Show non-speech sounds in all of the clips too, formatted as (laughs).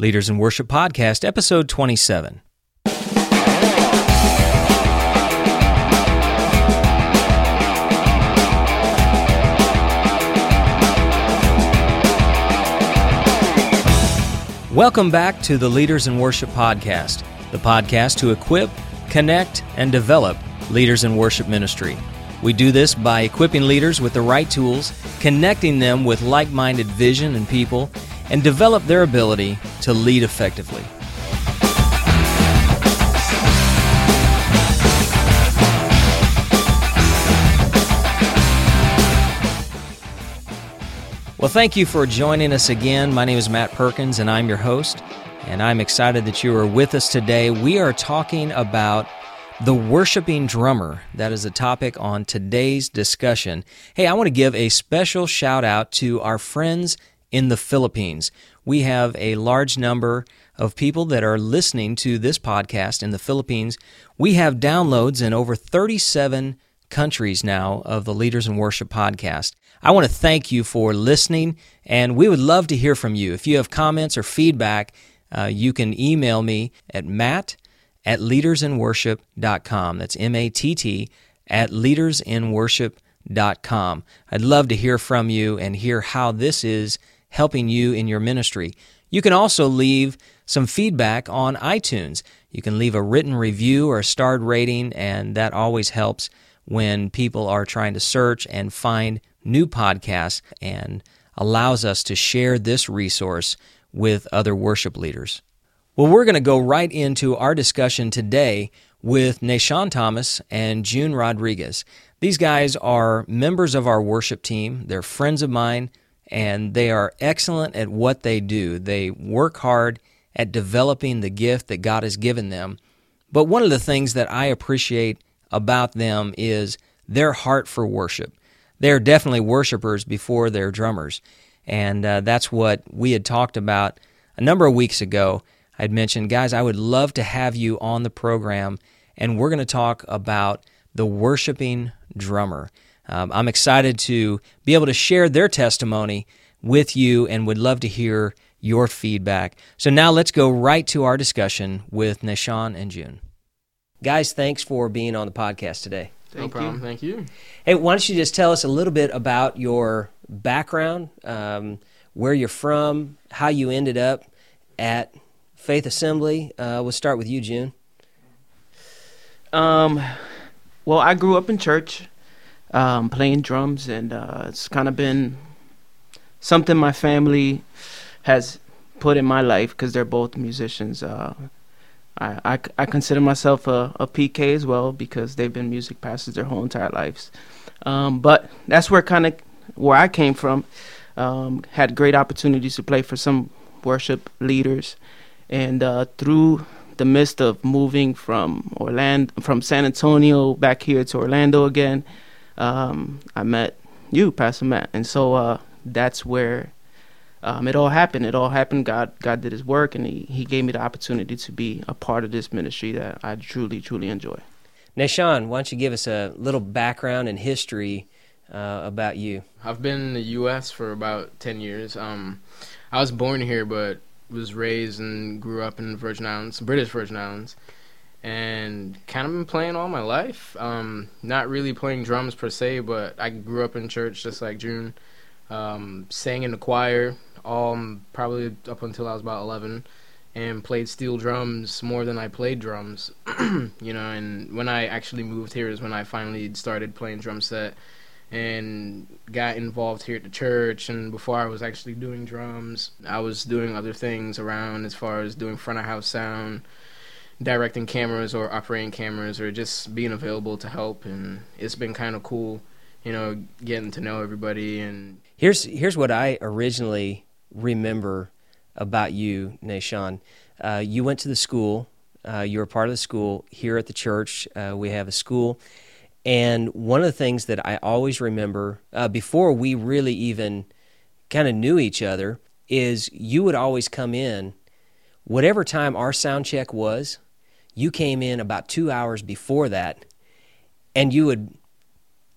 Leaders in Worship Podcast, episode 27. Welcome back to the Leaders in Worship Podcast, the podcast to equip, connect, and develop leaders in worship ministry. We do this by equipping leaders with the right tools, connecting them with like minded vision and people, and develop their ability to lead effectively. Well, thank you for joining us again. My name is Matt Perkins, and I'm your host. And I'm excited that you are with us today. We are talking about the worshiping drummer. That is a topic on today's discussion. Hey, I want to give a special shout out to our friends in the Philippines. We have a large number of people that are listening to this podcast in the Philippines. We have downloads in over 37 countries now of the Leaders in Worship podcast. I want to thank you for listening, and we would love to hear from you. If you have comments or feedback, uh, you can email me at matt at leadersinworship.com. That's M A T T at leadersinworship.com. I'd love to hear from you and hear how this is helping you in your ministry. You can also leave some feedback on iTunes. You can leave a written review or a starred rating, and that always helps when people are trying to search and find new podcasts and allows us to share this resource with other worship leaders. Well, we're going to go right into our discussion today with Nahshon Thomas and Jun Rodriguez. These guys are members of our worship team. They're friends of mine, and they are excellent at what they do. They work hard at developing the gift that God has given them. But one of the things that I appreciate about them is their heart for worship they're definitely worshipers before they're drummers. And uh, that's what we had talked about a number of weeks ago. I'd mentioned, guys, I would love to have you on the program, and we're going to talk about the worshiping drummer. Um, I'm excited to be able to share their testimony with you and would love to hear your feedback. So now let's go right to our discussion with Nahshon and Jun. Guys, thanks for being on the podcast today. Thank no problem. You. Thank you. Hey, why don't you just tell us a little bit about your background, um, where you're from, how you ended up at Faith Assembly? Uh, we'll start with you, Jun. Um, well, I grew up in church, um, playing drums, and uh, it's kind of been something my family has put in my life because they're both musicians. Uh, I, I, I consider myself a, a PK as well because they've been music pastors their whole entire lives. Um, but that's where kind of where I came from. Um, had great opportunities to play for some worship leaders, and uh, through the midst of moving from Orlando, from San Antonio back here to Orlando again, um, I met you, Pastor Matt, and so uh, that's where um, it all happened. It all happened. God, God did His work, and He He gave me the opportunity to be a part of this ministry that I truly, truly enjoy. Now, Sean, why don't you give us a little background and history uh, about you? I've been in the U.S. for about ten years. Um, I was born here, but was raised and grew up in the Virgin Islands, British Virgin Islands, and kind of been playing all my life. Um, not really playing drums per se, but I grew up in church just like Jun. Um, sang in the choir, all probably up until I was about 11 and played steel drums more than I played drums. (clears throat) you know, and when I actually moved here is when I finally started playing drum set and got involved here at the church and before I was actually doing drums, I was doing other things around as far as doing front of house sound, directing cameras or operating cameras or just being available to help and it's been kind of cool, you know, getting to know everybody and Here's here's what I originally remember about you, Nahshon. Uh, you went to the school. Uh, you were part of the school here at the church. Uh, we have a school, and one of the things that I always remember uh, before we really even kind of knew each other is you would always come in, whatever time our sound check was. You came in about two hours before that, and you would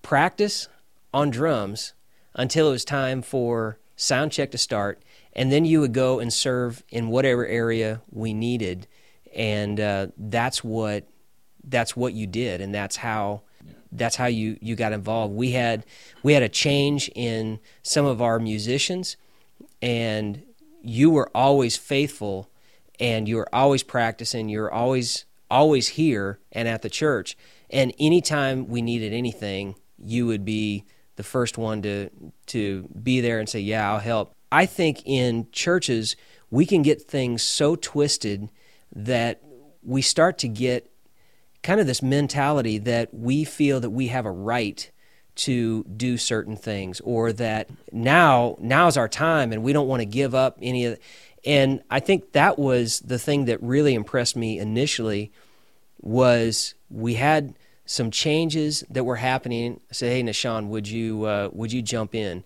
practice on drums until it was time for sound check to start and then you would go and serve in whatever area we needed, and uh, that's what that's what you did, and that's how that's how you you got involved. We had we had a change in some of our musicians, and you were always faithful, and you were always practicing. you were always always here and at the church. And anytime we needed anything, you would be the first one to to be there and say, "Yeah, I'll help." I think in churches we can get things so twisted that we start to get kind of this mentality that we feel that we have a right to do certain things or that now now's our time and we don't want to give up any of and I think that was the thing that really impressed me initially was we had some changes that were happening. I said, "Hey, Nahshon, would you uh, would you jump in?"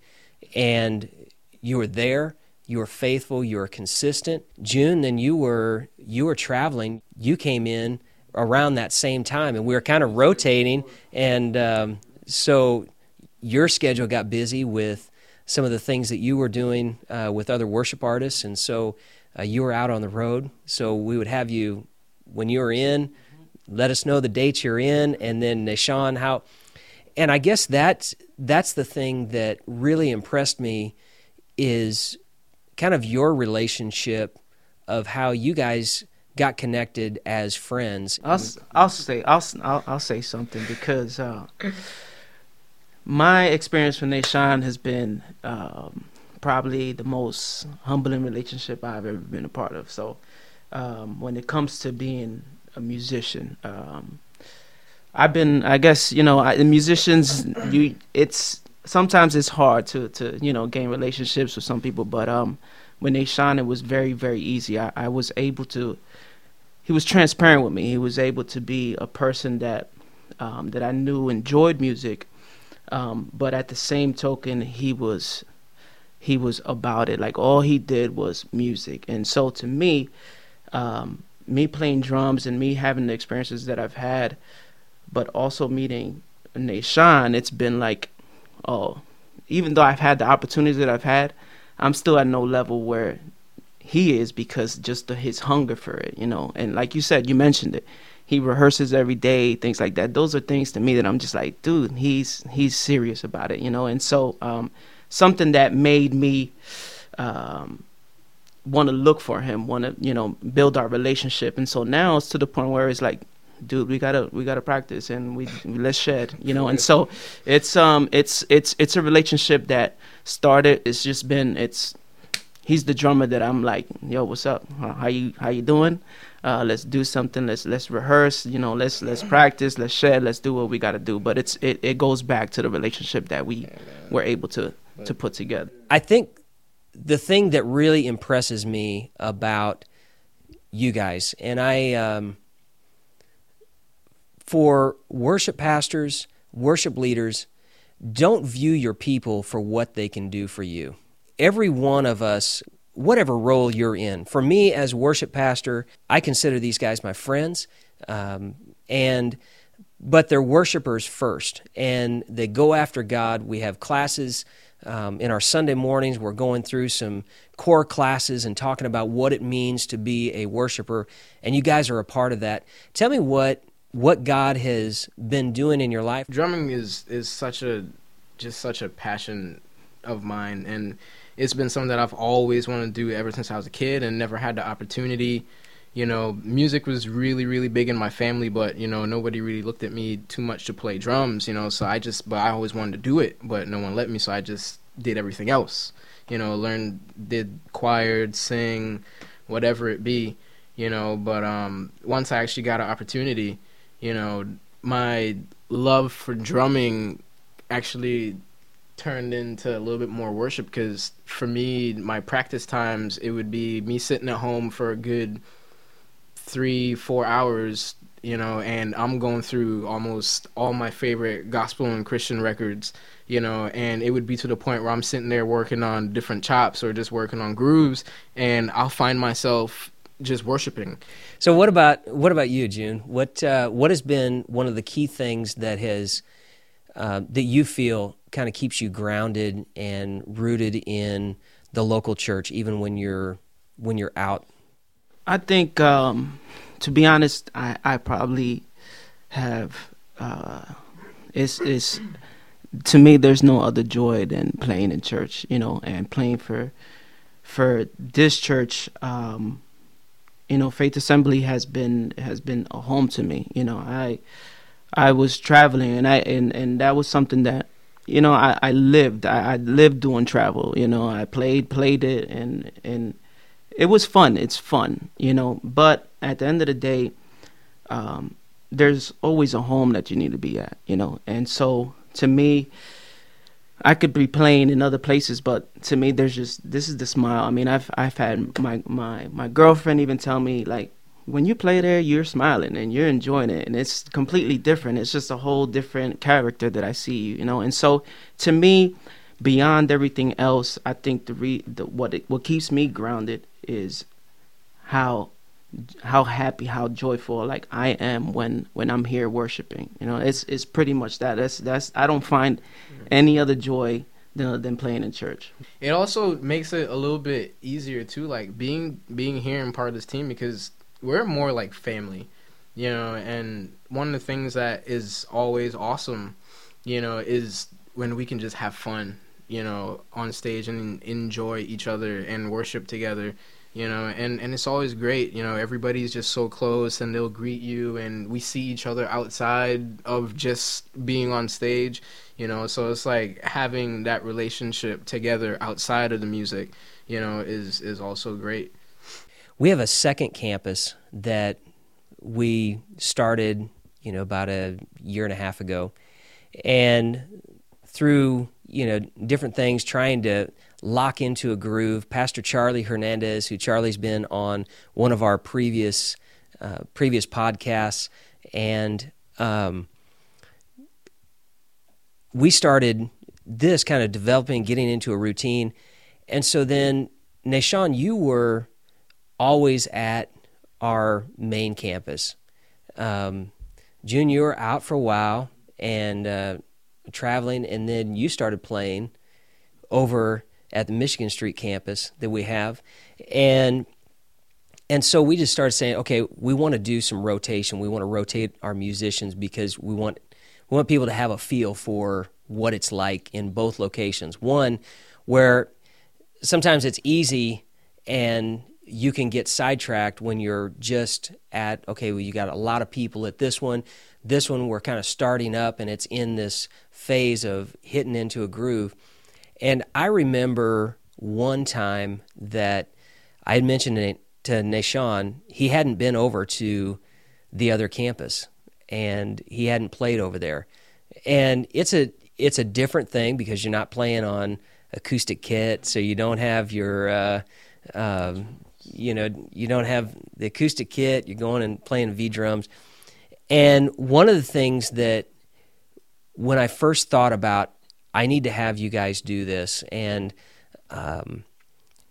And you were there. You were faithful. You were consistent. Jun, then you were you were traveling. You came in around that same time, and we were kind of rotating. And um, so your schedule got busy with some of the things that you were doing uh, with other worship artists, and so uh, you were out on the road. So we would have you when you were in let us know the dates you're in, and then Nahshon how. And I guess that's that's the thing that really impressed me is kind of your relationship of how you guys got connected as friends. I'll I'll say I'll I'll, I'll say something because uh, my experience with Nahshon has been um, probably the most humbling relationship I've ever been a part of. So um, when it comes to being a musician. Um, I've been, I guess, you know, I, musicians, you, it's sometimes it's hard to to you know gain relationships with some people, but um, when they it was very very easy. I, I was able to. He was transparent with me. He was able to be a person that um, that I knew enjoyed music, um, but at the same token, he was he was about it. Like all he did was music, and so to me, um, me playing drums and me having the experiences that I've had, but also meeting Nahshon, it's been like, oh, even though I've had the opportunities that I've had, I'm still at no level where he is because just the, his hunger for it, you know. And like you said, you mentioned it. He rehearses every day, things like that. Those are things to me that I'm just like, dude, he's he's serious about it, you know. And so, um, something that made me um, want to look for him, want to you know build our relationship. And so now it's to the point where it's like, dude, we gotta we gotta practice and we let's shed, you know. And so it's um it's it's it's a relationship that started. It's just been it's he's the drummer that I'm like, yo, what's up? How you how you doing? Uh, let's do something. Let's let's rehearse. You know, let's let's practice. Let's share Let's do what we got to do. But it's it, it goes back to the relationship that we were able to to put together. I think the thing that really impresses me about you guys, and I, um, for worship pastors, worship leaders, don't view your people for what they can do for you. Every one of us, whatever role you're in, for me as worship pastor, I consider these guys my friends, um, and but they're worshipers first, and they go after God. We have classes um, in our Sunday mornings, we're going through some core classes and talking about what it means to be a worshiper, and you guys are a part of that. Tell me what what God has been doing in your life. Drumming is is such a just such a passion of mine, and it's been something that I've always wanted to do ever since I was a kid, and never had the opportunity you know, music was really, really big in my family, but you know, nobody really looked at me too much to play drums, you know. So I just, but I always wanted to do it, but no one let me, so I just did everything else, you know, learned, did choir, sing, whatever it be, you know. But um, once I actually got an opportunity, you know, my love for drumming actually turned into a little bit more worship because for me, my practice times, it would be me sitting at home for a good three, four hours, you know, and I'm going through almost all my favorite gospel and Christian records, you know, and it would be to the point where I'm sitting there working on different chops or just working on grooves, and I'll find myself just worshiping. So what about what about you, Jun? What uh, what has been one of the key things that has uh, that you feel kind of keeps you grounded and rooted in the local church, even when you're when you're out? I think, um, to be honest, I, I probably have. Uh, it's it's to me. There's no other joy than playing in church, you know, and playing for for this church. Um, you know, Faith Assembly has been has been a home to me. You know, I I was traveling and I and and that was something that you know I I lived. I, I lived doing travel. You know, I played played it and and it was fun. It's fun. You know, but at the end of the day, um, there's always a home that you need to be at. You know, and so to me I could be playing in other places, but to me, there's just this is the smile. I mean, I've I've had my my my girlfriend even tell me like, when you play there, you're smiling and you're enjoying it, and it's completely different. It's just a whole different character that I see you, know. And so, to me, beyond everything else, I think the re the, what it, what keeps me grounded is how how happy, how joyful like I am when when I'm here worshiping. You know, it's it's pretty much that. That's that's I don't find any other joy than than playing in church. It also makes it a little bit easier too, like being being here and part of this team because we're more like family, you know. And one of the things that is always awesome, you know, is when we can just have fun, you know, on stage and enjoy each other and worship together you know and and it's always great you know everybody's just so close and they'll greet you and we see each other outside of just being on stage you know so it's like having that relationship together outside of the music you know is is also great we have a second campus that we started you know about a year and a half ago and through you know different things trying to lock into a groove. Pastor Charlie Hernandez, who Charlie's been on one of our previous uh, previous podcasts, and um, we started this kind of developing, getting into a routine, and so then Nahshon, you were always at our main campus. Um, Jun, you were out for a while and uh, traveling, and then you started playing over at the Michigan Street campus that we have, and and so we just started saying, okay, we want to do some rotation. We want to rotate our musicians because we want we want people to have a feel for what it's like in both locations. One where sometimes it's easy and you can get sidetracked when you're just at okay well you got a lot of people at this one. This one we're kind of starting up and it's in this phase of hitting into a groove. And I remember one time that I had mentioned it to Nahshon, he hadn't been over to the other campus and he hadn't played over there. And it's a it's a different thing because you're not playing on acoustic kit, so you don't have your uh, um, you know you don't have the acoustic kit. You're going and playing V drums. And one of the things that when I first thought about I need to have you guys do this. And, um,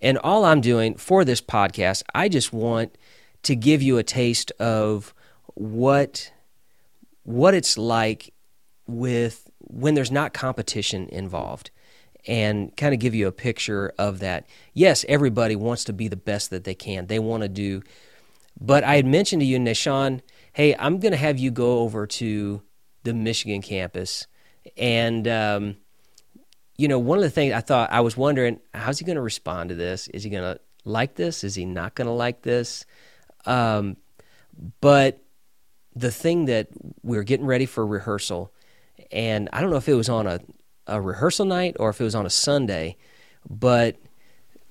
and all I'm doing for this podcast, I just want to give you a taste of what, what it's like with when there's not competition involved and kind of give you a picture of that. Yes, everybody wants to be the best that they can. They want to do, but I had mentioned to you, Nahshon, hey, I'm going to have you go over to the Michigan campus and um, you know, one of the things I thought I was wondering, how's he going to respond to this? Is he going to like this? Is he not going to like this? Um, but the thing that we are getting ready for rehearsal, and I don't know if it was on a, a rehearsal night or if it was on a Sunday, but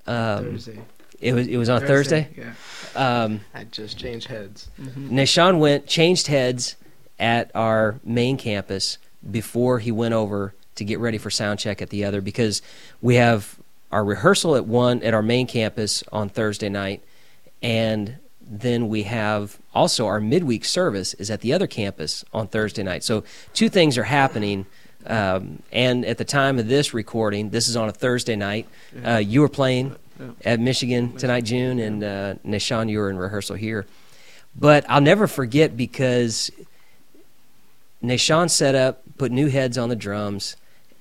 um, Thursday. It was it was on Thursday. Thursday? Yeah. Um, I just changed heads. Mm-hmm. Nahshon went changed heads at our main campus before he went over to get ready for sound check at the other because we have our rehearsal at one at our main campus on Thursday night, and then we have also our midweek service is at the other campus on Thursday night. So two things are happening. Um, and at the time of this recording, this is on a Thursday night. Uh, you were playing at Michigan tonight, Jun, and uh, Nahshon, you were in rehearsal here. But I'll never forget because Nahshon set up, put new heads on the drums,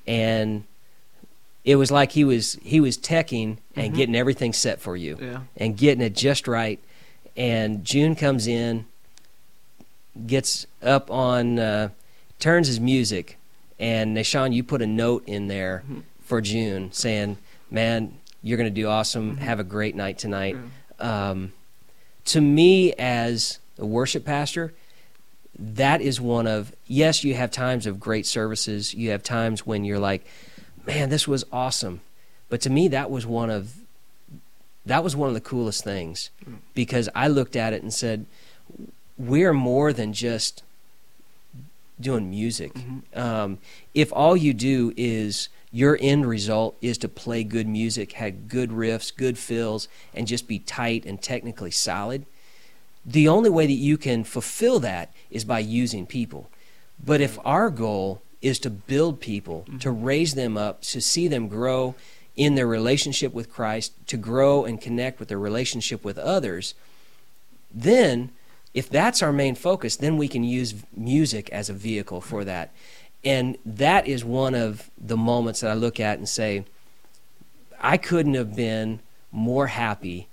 and it was like he was he was teching and Mhm. getting everything set for you Yeah. and getting it just right. And Jun comes in, gets up on, uh, turns his music, and Nahshon, you put a note in there Mhm. for Jun saying, "Man, you're going to do awesome. Mhm. Have a great night tonight." Yeah. Um, to me, as a worship pastor, that is one of yes, you have times of great services. You have times when you're like, "Man, this was awesome," but to me, that was one of that was one of the coolest things Mm. because I looked at it and said, "We're more than just doing music. Mhm. Um, if all you do is your end result is to play good music, have good riffs, good fills, and just be tight and technically solid, the only way that you can fulfill that is by using people. But if our goal is to build people, to raise them up, to see them grow in their relationship with Christ, to grow and connect with their relationship with others, then if that's our main focus, then we can use music as a vehicle for that. And that is one of the moments that I look at and say, I couldn't have been more happy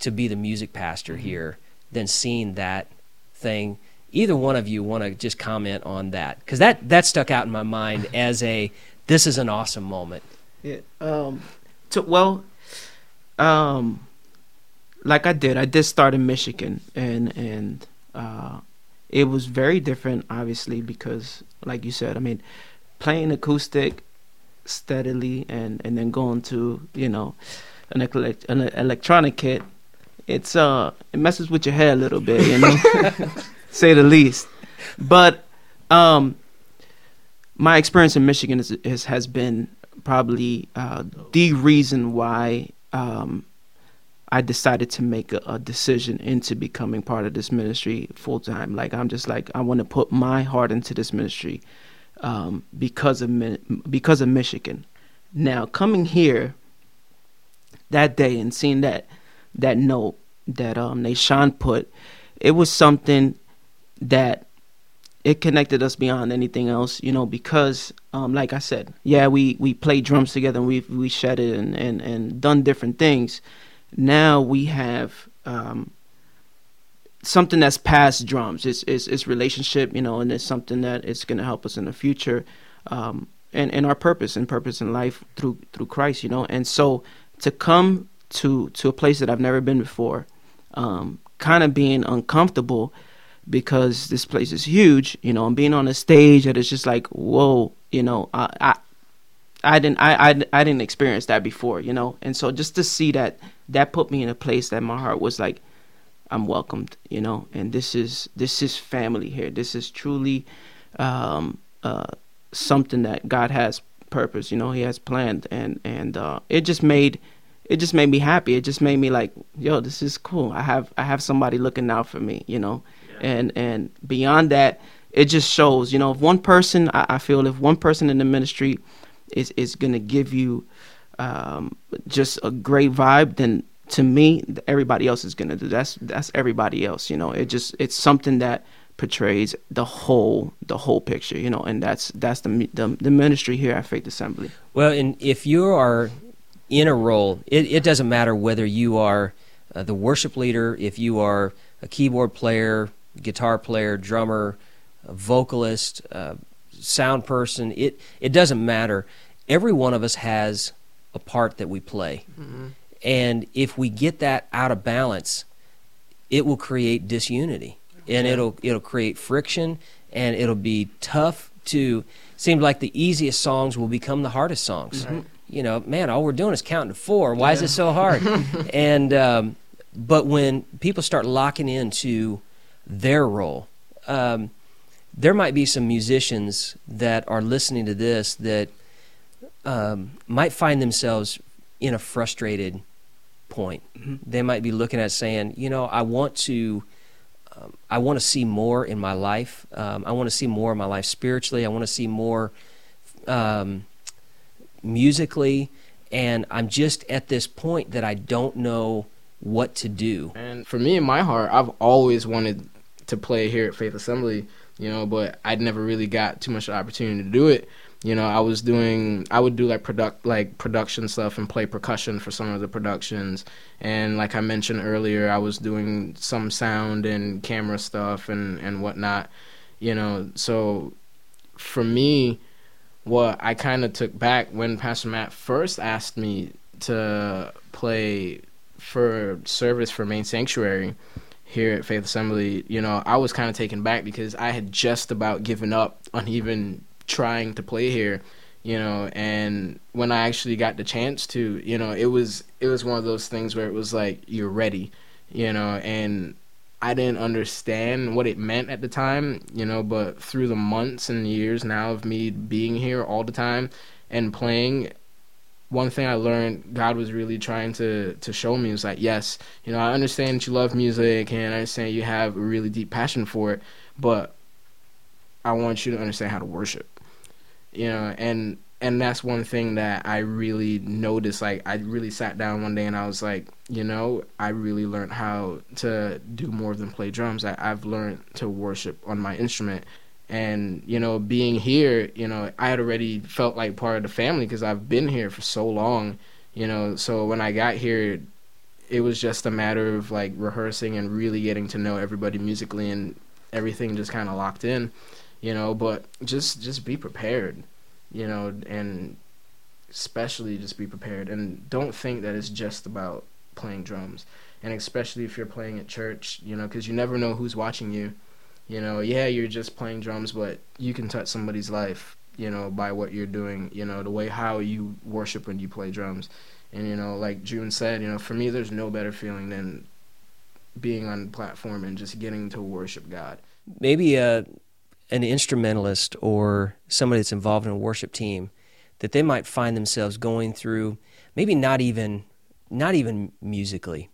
to be the music pastor here than seeing that thing. Either one of you want to just comment on that because that that stuck out in my mind (laughs) as a this is an awesome moment. Yeah. Um. To, well, um, like I did, I did start in Michigan, and and uh, it was very different, obviously, because, like you said, I mean, playing acoustic steadily, and and then going to you know an, elect- an electronic kit, it's uh it messes with your head a little bit, you know, (laughs) say the least. But um, my experience in Michigan is, is has been probably uh, the reason why um, I decided to make a, a decision into becoming part of this ministry full time. Like I'm just like I want to put my heart into this ministry um, because of because of Michigan. Now coming here that day and seeing that that note that um Nahshon put, it was something that it connected us beyond anything else, you know, because um, like I said, yeah, we, we played drums together and we we shedded and, and, and done different things. Now we have um, something that's past drums. It's, it's it's relationship, you know, and it's something that is going to help us in the future, um, and and our purpose and purpose in life through through Christ, you know. And so to come to to a place that I've never been before, um, kind of being uncomfortable because this place is huge, you know, and being on a stage that is just like, whoa, you know, I, I, I didn't, I, I, I didn't experience that before, you know, and so just to see that, that put me in a place that my heart was like, I'm welcomed, you know, and this is, this is family here. This is truly, um, uh, something that God has purpose, you know, He has planned, and and uh, it just made, it just made me happy. It just made me like, yo, this is cool. I have, I have somebody looking out for me, you know and and beyond that it just shows you know if one person I, I feel if one person in the ministry is is gonna give you um, just a great vibe then to me everybody else is gonna do that's that's everybody else you know it just it's something that portrays the whole the whole picture you know and that's that's the the, the ministry here at faith assembly Well, and if you are in a role, it, it doesn't matter whether you are uh, the worship leader, if you are a keyboard player, guitar player, drummer, vocalist, uh, sound person. It it doesn't matter. Every one of us has a part that we play, Mm-hmm. and if we get that out of balance, it will create disunity, and Yeah. it'll it'll create friction, and it'll be tough to. Seems like the easiest songs will become the hardest songs. Right. You know, man, all we're doing is counting to four. Why is it so hard? (laughs) and um, but when people start locking into their role, um, there might be some musicians that are listening to this that um, might find themselves in a frustrated point. Mhm. They might be looking at saying, you know, I want to. Um, I want to see more in my life. Um, I want to see more in my life spiritually. I want to see more um, musically, and I'm just at this point that I don't know what to do. And for me in my heart, I've always wanted to play here at Faith Assembly, you know, but I'd never really got too much opportunity to do it. You know, I was doing I would do like product like production stuff and play percussion for some of the productions. And like I mentioned earlier, I was doing some sound and camera stuff and and whatnot. You know, so for me, what I kind of took back when Pastor Matt first asked me to play for service for Main Sanctuary here at Faith Assembly, you know, I was kind of taken back because I had just about given up on even trying to play here, you know, and when I actually got the chance to, you know, it was it was one of those things where it was like you're ready, you know, and I didn't understand what it meant at the time, you know, but through the months and years now of me being here all the time and playing one thing I learned God was really trying to to show me was like, yes, you know, I understand that you love music and I understand you have a really deep passion for it, but I want you to understand how to worship you know, and and that's one thing that I really noticed. Like, I really sat down one day and I was like, you know, I really learned how to do more than play drums. I, I've learned to worship on my instrument. And, you know, being here, you know, I had already felt like part of the family because I've been here for so long, you know. So when I got here, it was just a matter of like rehearsing and really getting to know everybody musically and everything just kind of locked in you know but just just be prepared you know and especially just be prepared. And don't think that it's just about playing drums. And especially if you're playing at church you know because you never know who's watching you. You know yeah you're just playing drums but you can touch somebody's life you know by what you're doing you know the way how you worship when you play drums. And you know like Jun said you know for me there's no better feeling than being on platform and just getting to worship god. Maybe uh an instrumentalist or somebody that's involved in a worship team that they might find themselves going through maybe not even not even musically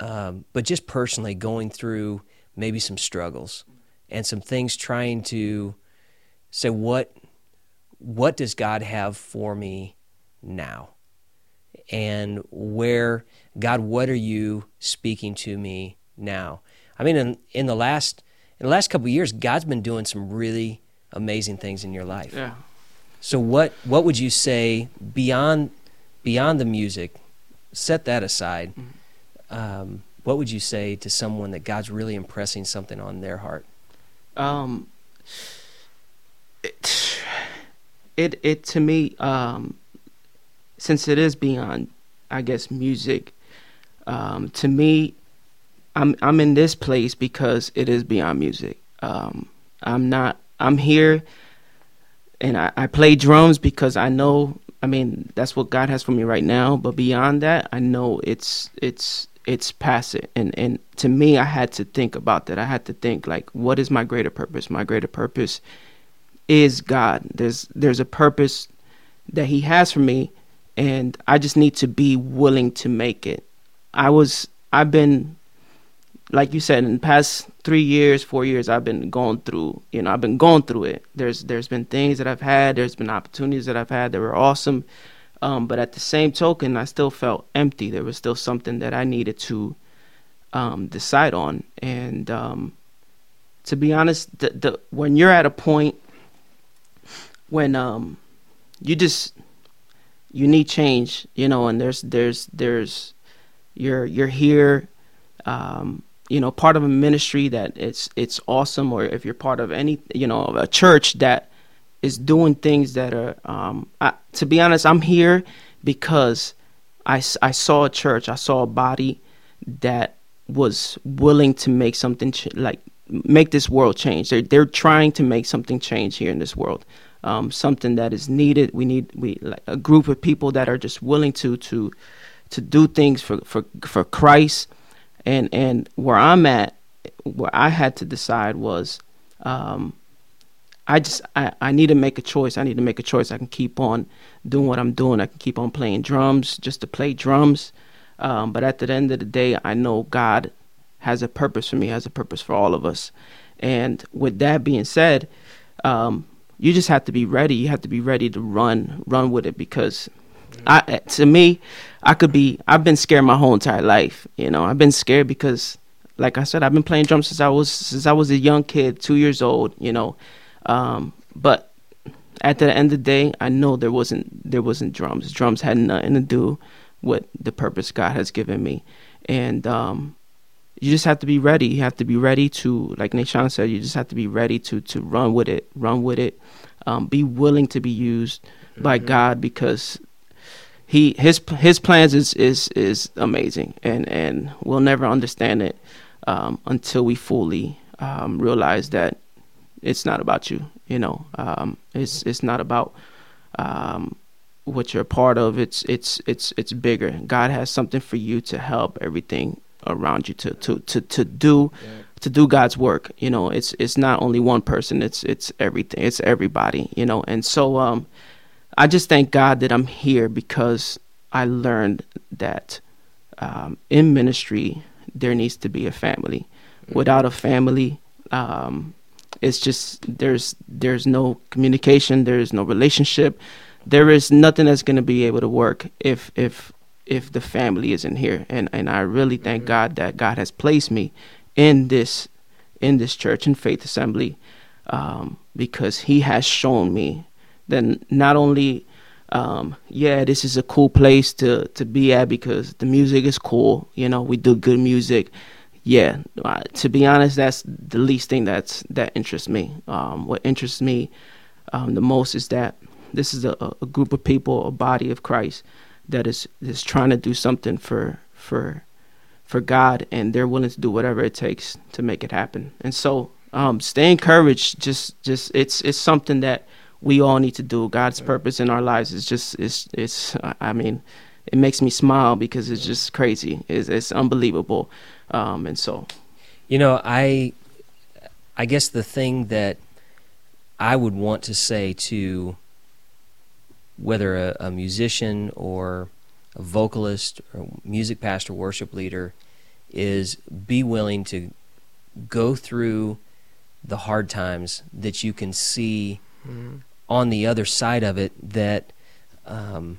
um, but just personally going through maybe some struggles and some things trying to say what what does god have for me now? And where god what are you speaking to me now? I mean in, in the last in the last couple years, God's been doing some really amazing things in your life. Yeah. So what what would you say beyond beyond the music? Set that aside. Mm-hmm. Um, what would you say to someone that God's really impressing something on their heart? Um, it it, it to me, um, since it is beyond, I guess, music. Um, to me, I'm I'm in this place because it is beyond music. Um, I'm not. I'm here, and I, I play drums because I know. I mean, that's what God has for me right now. But beyond that, I know it's it's it's past it. And and to me, I had to think about that. I had to think like, what is my greater purpose? My greater purpose is God. There's there's a purpose that He has for me, and I just need to be willing to make it. I was I've been like you said, in the past three years, four years, I've been going through. You know, I've been going through it. There's there's been things that I've had. There's been opportunities that I've had that were awesome. Um, but at the same token, I still felt empty. There was still something that I needed to um, decide on. And um, to be honest, the, the when you're at a point when um, you just you need change, you know, and there's there's there's you're you're here um, you know part of a ministry that it's it's awesome or if you're part of any you know a church that is doing things that are um, I, to be honest i'm here because I, I saw a church i saw a body that was willing to make something ch- like make this world change. They're, they're trying to make something change here in this world. Um, something that is needed. We need we like a group of people that are just willing to to to do things for for for christ and and where I'm at, where I had to decide was, um, I just I, I need to make a choice. I need to make a choice. I can keep on doing what I'm doing. I can keep on playing drums just to play drums. Um, but at the end of the day, I know God has a purpose for me. Has a purpose for all of us. And with that being said, um, you just have to be ready. You have to be ready to run, run with it because I to me, I could be. I've been scared my whole entire life. You know, I've been scared because, like I said, I've been playing drums since I was since I was a young kid, two years old. You know, um, but at the end of the day, I know there wasn't there wasn't drums. Drums had nothing to do with the purpose God has given me, and um, you just have to be ready. You have to be ready to, like Nahshon said, you just have to be ready to to run with it, run with it, um, be willing to be used mm-hmm. by God because he his his plans is is is amazing, and and we'll never understand it um, until we fully um, realize that it's not about you. You know, um, it's it's not about um, what you're a part of. It's it's it's it's bigger. God has something for you to help everything around you to to to to do to do God's work. You know, it's it's not only one person. It's it's everything. It's everybody. You know, and so um, I just thank God that I'm here because I learned that um, in ministry there needs to be a family. Mm-hmm. Without a family, um, it's just there's there's no communication, there's no relationship, there is nothing that's going to be able to work if if if the family isn't here. And and I really thank mm-hmm. God that God has placed me in this in this church and faith assembly um, because He has shown me that not only um, yeah, this is a cool place to to be at because the music is cool. You know, we do good music yeah, uh, to be honest, that's the least thing that's that interests me. Um, what interests me um, the most is that this is a, a, group of people, a body of Christ, that is is trying to do something for for for God, and they're willing to do whatever it takes to make it happen. And so, um, stay encouraged. Just just it's it's something that we all need to do. God's purpose in our lives is just it's it's. I mean, it makes me smile because it's just crazy. It's, it's unbelievable. Um, and so, you know, I, I guess the thing that I would want to say to whether a, a musician or a vocalist or music pastor, worship leader, is be willing to go through the hard times that you can see mm-hmm. On the other side of it that um,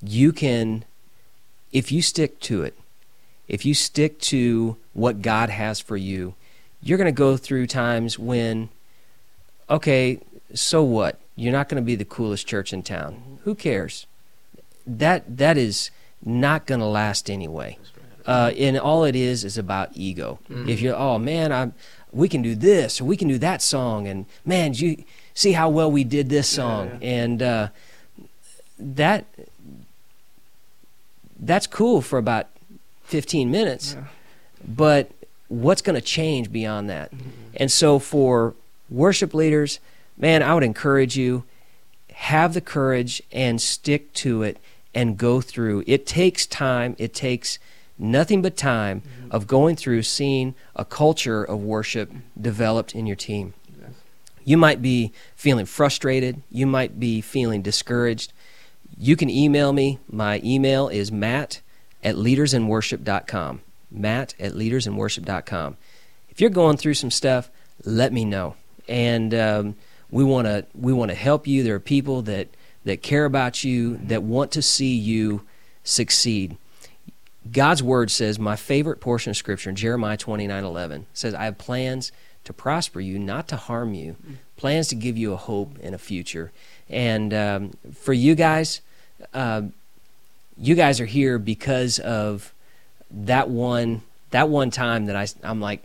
you can if you stick to it if you stick to what God has for you, you're going to go through times when, okay, so what? You're not going to be the coolest church in town. Who cares? That that is not going to last anyway. Uh, and all it is is about ego. Mm-hmm. If you're, oh man, I'm, we can do this or we can do that song, and man, you see how well we did this song, yeah, yeah. and uh, that that's cool for about 15 minutes. Yeah. But what's going to change beyond that? Mm-hmm. And so for worship leaders, man, I would encourage you have the courage and stick to it and go through. It takes time. It takes nothing but time mm-hmm. of going through seeing a culture of worship developed in your team. You might be feeling frustrated, you might be feeling discouraged. You can email me. My email is matt at leadersinworship.com. Matt at leadersinworship.com. If you're going through some stuff, let me know. And um, we want to we want to help you. There are people that that care about you, that want to see you succeed. God's word says, my favorite portion of scripture in Jeremiah 29 11 says, I have plans to prosper you, not to harm you, plans to give you a hope and a future. And um, for you guys, uh, you guys are here because of that one that one time that I I'm like,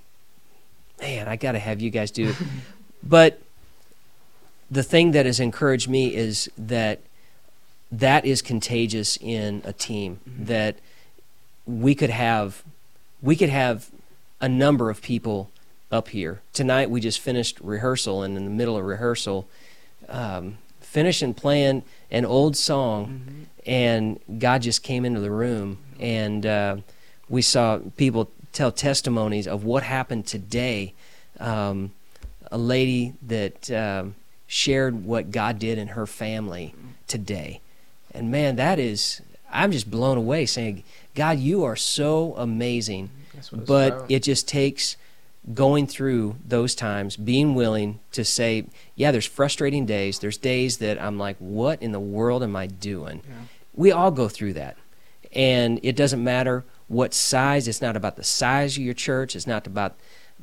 man, I got to have you guys do it. (laughs) but the thing that has encouraged me is that that is contagious in a team mm-hmm. that we could have we could have a number of people up here tonight we just finished rehearsal and in the middle of rehearsal um, finishing playing an old song mm-hmm and God just came into the room, and uh, we saw people tell testimonies of what happened today. Um, a lady that um, shared what God did in her family today, and man, that is I'm just blown away. Saying, God, you are so amazing, but about. it just takes going through those times, being willing to say, yeah, there's frustrating days. There's days that I'm like, what in the world am I doing? Yeah. We all go through that. And it doesn't matter what size, it's not about the size of your church, it's not about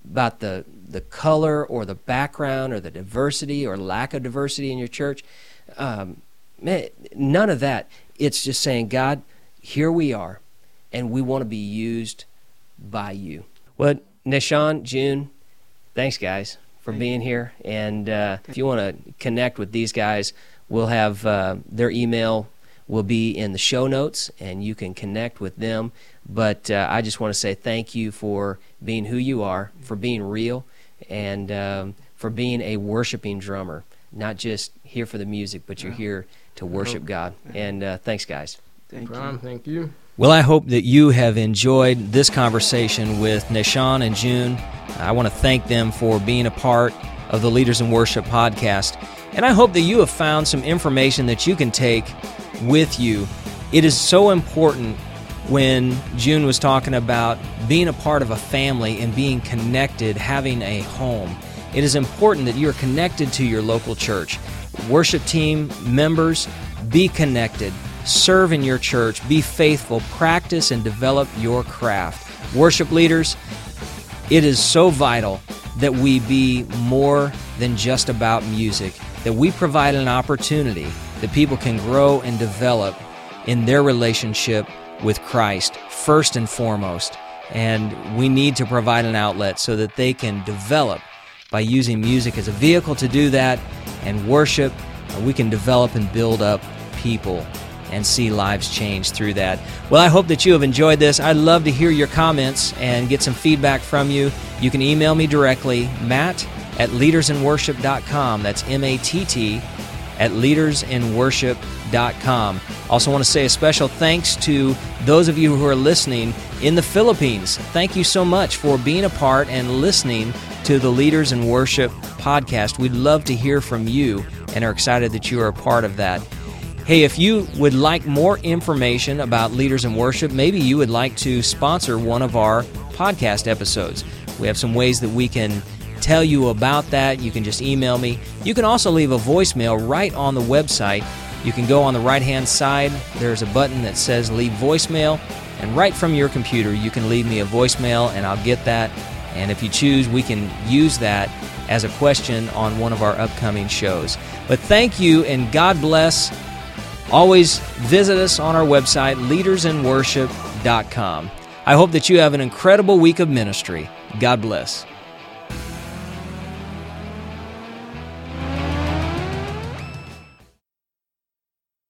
about the the color or the background or the diversity or lack of diversity in your church. Um, man, none of that. It's just saying, God, here we are, and we want to be used by you. Well, Nahshon, Jun, thanks, guys, for being here. And uh, if you want to connect with these guys, we'll have uh, their email will be in the show notes, and you can connect with them. But uh, I just want to say thank you for being who you are, for being real, and um, for being a worshiping drummer. Not just here for the music, but you're here to worship God. And uh, thanks, guys. Thank Prom, you. thank you. Well, I hope that you have enjoyed this conversation with Nahshon and Jun. I want to thank them for being a part of the Leaders in Worship podcast. And I hope that you have found some information that you can take with you. It is so important when Jun was talking about being a part of a family and being connected, having a home. It is important that you're connected to your local church. Worship team members, be connected. Serve in your church. Be faithful. Practice and develop your craft. Worship leaders, it is so vital that we be more than just about music, that we provide an opportunity that people can grow and develop in their relationship with Christ, first and foremost. And we need to provide an outlet so that they can develop by using music as a vehicle to do that and worship. We can develop and build up people and see lives change through that. Well, I hope that you have enjoyed this. I'd love to hear your comments and get some feedback from you. You can email me directly, matt at leadersinworship.com. That's M A T T at leadersinworship.com. Also, want to say a special thanks to those of you who are listening in the Philippines. Thank you so much for being a part and listening to the Leaders in Worship podcast. We'd love to hear from you and are excited that you are a part of that. Hey, if you would like more information about Leaders in Worship, maybe you would like to sponsor one of our podcast episodes. We have some ways that we can tell you about that. You can just email me. You can also leave a voicemail right on the website. You can go on the right hand side, there's a button that says leave voicemail, and right from your computer, you can leave me a voicemail and I'll get that. And if you choose, we can use that as a question on one of our upcoming shows. But thank you and God bless. Always visit us on our website, leadersinworship.com. I hope that you have an incredible week of ministry. God bless.